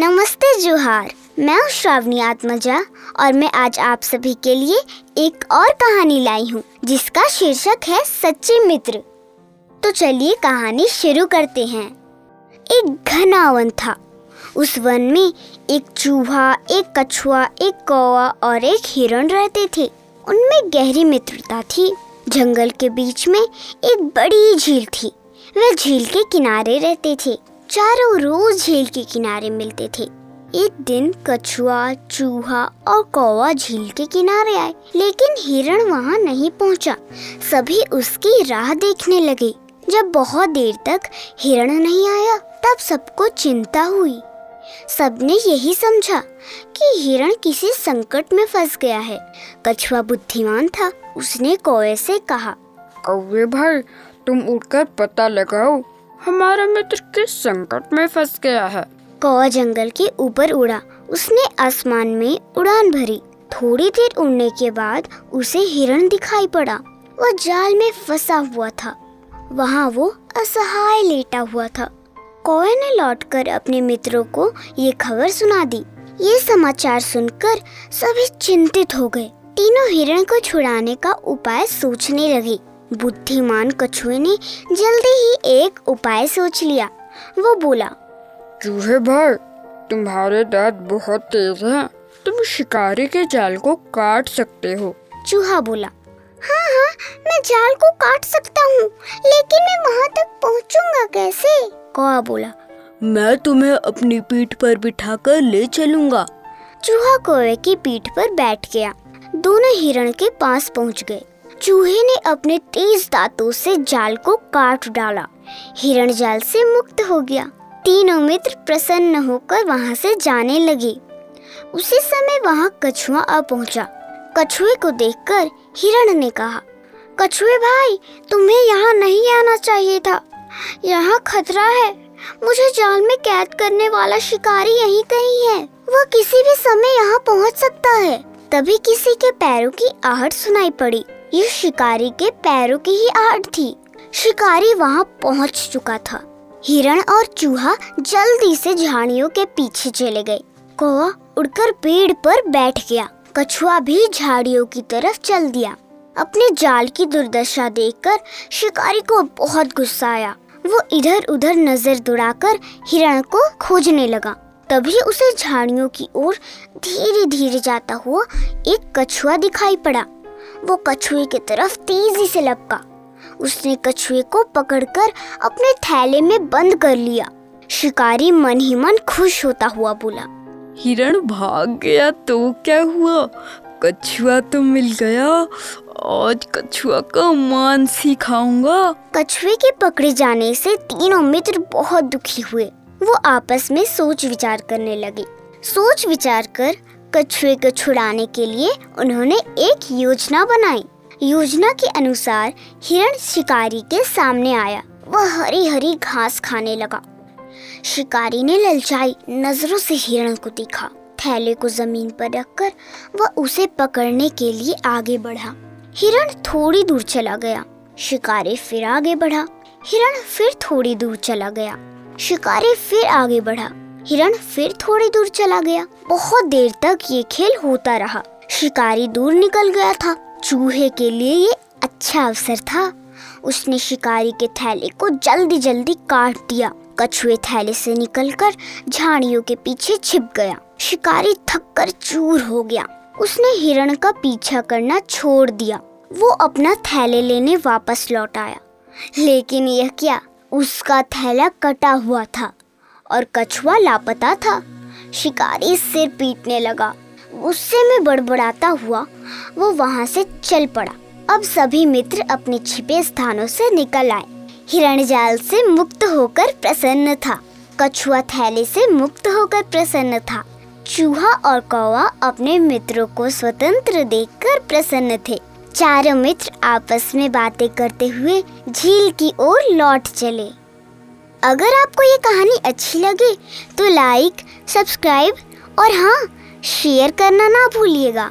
नमस्ते जोहार, मैं हूँ श्रावणी आत्मजा और मैं आज आप सभी के लिए एक और कहानी लाई हूँ, जिसका शीर्षक है सच्चे मित्र। तो चलिए कहानी शुरू करते हैं। एक घना वन था। उस वन में एक चूहा, एक कछुआ, एक कौवा और एक हिरण रहते थे। उनमें गहरी मित्रता थी। जंगल के बीच में एक बड़ी झील थी। वे झील के किनारे रहते थे। चारों रोज झील के किनारे मिलते थे। एक दिन कछुआ, चूहा और कौवा झील के किनारे आए, लेकिन हिरण वहाँ नहीं पहुँचा। सभी उसकी राह देखने लगे। जब बहुत देर तक हिरण नहीं आया, तब सबको चिंता हुई। सबने यही समझा कि हिरण किसी संकट में फंस गया है। कछुआ बुद्धिमान था, उसने कौवे से कहा, कौवे भाई, तुम उठकर पता लगाओ हमारा मित्र किस संकट में फंस गया है? कौवा जंगल के ऊपर उड़ा। उसने आसमान में उड़ान भरी। थोड़ी देर उड़ने के बाद उसे हिरण दिखाई पड़ा। वह जाल में फंसा हुआ था। वहाँ वो असहाय लेटा हुआ था। कौवे ने लौटकर अपने मित्रों को ये खबर सुना दी। ये समाचार सुनकर सभी चिंतित हो गए। तीनों हिरण को छुड़ाने का उपाय सोचने लगे। बुद्धिमान कछुए ने जल्दी ही एक उपाय सोच लिया। वो बोला चूहे भाई तुम्हारे दांत बहुत तेज हैं। तुम शिकारी के जाल को काट सकते हो। चूहा बोला हाँ हाँ मैं जाल को काट सकता हूँ लेकिन मैं वहाँ तक पहुँचूँगा कैसे? कौआ बोला मैं तुम्हें अपनी पीठ पर बिठाकर ले चलूँगा। चूहा कौवे की पीठ पर बैठ गया। दोनों हिरण के पास पहुँच गए। चूहे ने अपने तेज दांतों से जाल को काट डाला। हिरण जाल से मुक्त हो गया। तीनों मित्र प्रसन्न होकर वहाँ से जाने लगे। उसी समय वहाँ कछुआ आ पहुँचा। कछुए को देखकर हिरण ने कहा, कछुए भाई, तुम्हें यहाँ नहीं आना चाहिए था। यहाँ खतरा है। मुझे जाल में कैद करने वाला शिकारी यहीं कहीं है। वह किसी भी समय यहाँ पहुँच सकता है। तभी किसी के पैरों की आहट सुनाई पड़ी। ये शिकारी के पैरों की ही आड़ थी। शिकारी वहाँ पहुँच चुका था। हिरण और चूहा जल्दी से झाड़ियों के पीछे चले गए। कौवा उड़कर पेड़ पर बैठ गया। कछुआ भी झाड़ियों की तरफ़ चल दिया। अपने जाल की दुर्दशा देखकर शिकारी को बहुत गुस्सा आया। वो इधर उधर नज़र दौड़ाकर हिरण को खोजने लगा। तभी उसे झाड़ियों की ओर धीरे धीरे जाता हुआ एक कछुआ दिखाई पड़ा। वो कछुए की तरफ़ तेज़ी से लपका। उसने कछुए को पकड़कर अपने थैले में बंद कर लिया। शिकारी मन ही मन खुश होता हुआ बोला हिरण भाग गया तो क्या हुआ? कछुआ तो मिल गया आज कछुआ का मांस ही खाऊँगा कछुए के पकड़े जाने से तीनों मित्र बहुत दुखी हुए। वो आपस में सोच विचार करने लगे। सोच विचार कर कछुए को छुड़ाने के लिए उन्होंने एक योजना बनाई। योजना के अनुसार हिरण शिकारी के सामने आया। वह हरी हरी घास खाने लगा। शिकारी ने ललचाई नज़रों से हिरण को देखा। थैले को ज़मीन पर रखकर वह उसे पकड़ने के लिए आगे बढ़ा। हिरण थोड़ी दूर चला गया। शिकारी फिर आगे बढ़ा। हिरण फिर थोड़ी दूर चला गया। शिकारी फिर आगे बढ़ा। हिरण फिर थोड़ी दूर चला गया। बहुत देर तक ये खेल होता रहा। शिकारी दूर निकल गया था। चूहे के लिए ये अच्छा अवसर था। उसने शिकारी के थैले को जल्दी जल्दी काट दिया। कछुए थैले से निकलकर झाड़ियों के पीछे छिप गया। शिकारी थक कर चूर हो गया। उसने हिरण का पीछा करना छोड़ दिया। वो अपना थैले लेने वापस लौट आया। लेकिन यह क्या? उसका थैला कटा हुआ था। और कछुआ लापता था। शिकारी सिर पीटने लगा। गुस्से में बड़बड़ाता हुआ, वो वहाँ से चल पड़ा। अब सभी मित्र अपने छिपे स्थानों से निकल आए। हिरण जाल से मुक्त होकर प्रसन्न था। कछुआ थैले से मुक्त होकर प्रसन्न था। चूहा और कौवा अपने मित्रों को स्वतंत्र देखकर प्रसन्न थे। चारों मित्र आपस में बातें करते हुए झील की ओर लौट चले। अगर आपको ये कहानी अच्छी लगे तो लाइक सब्सक्राइब और हाँ शेयर करना ना भूलिएगा।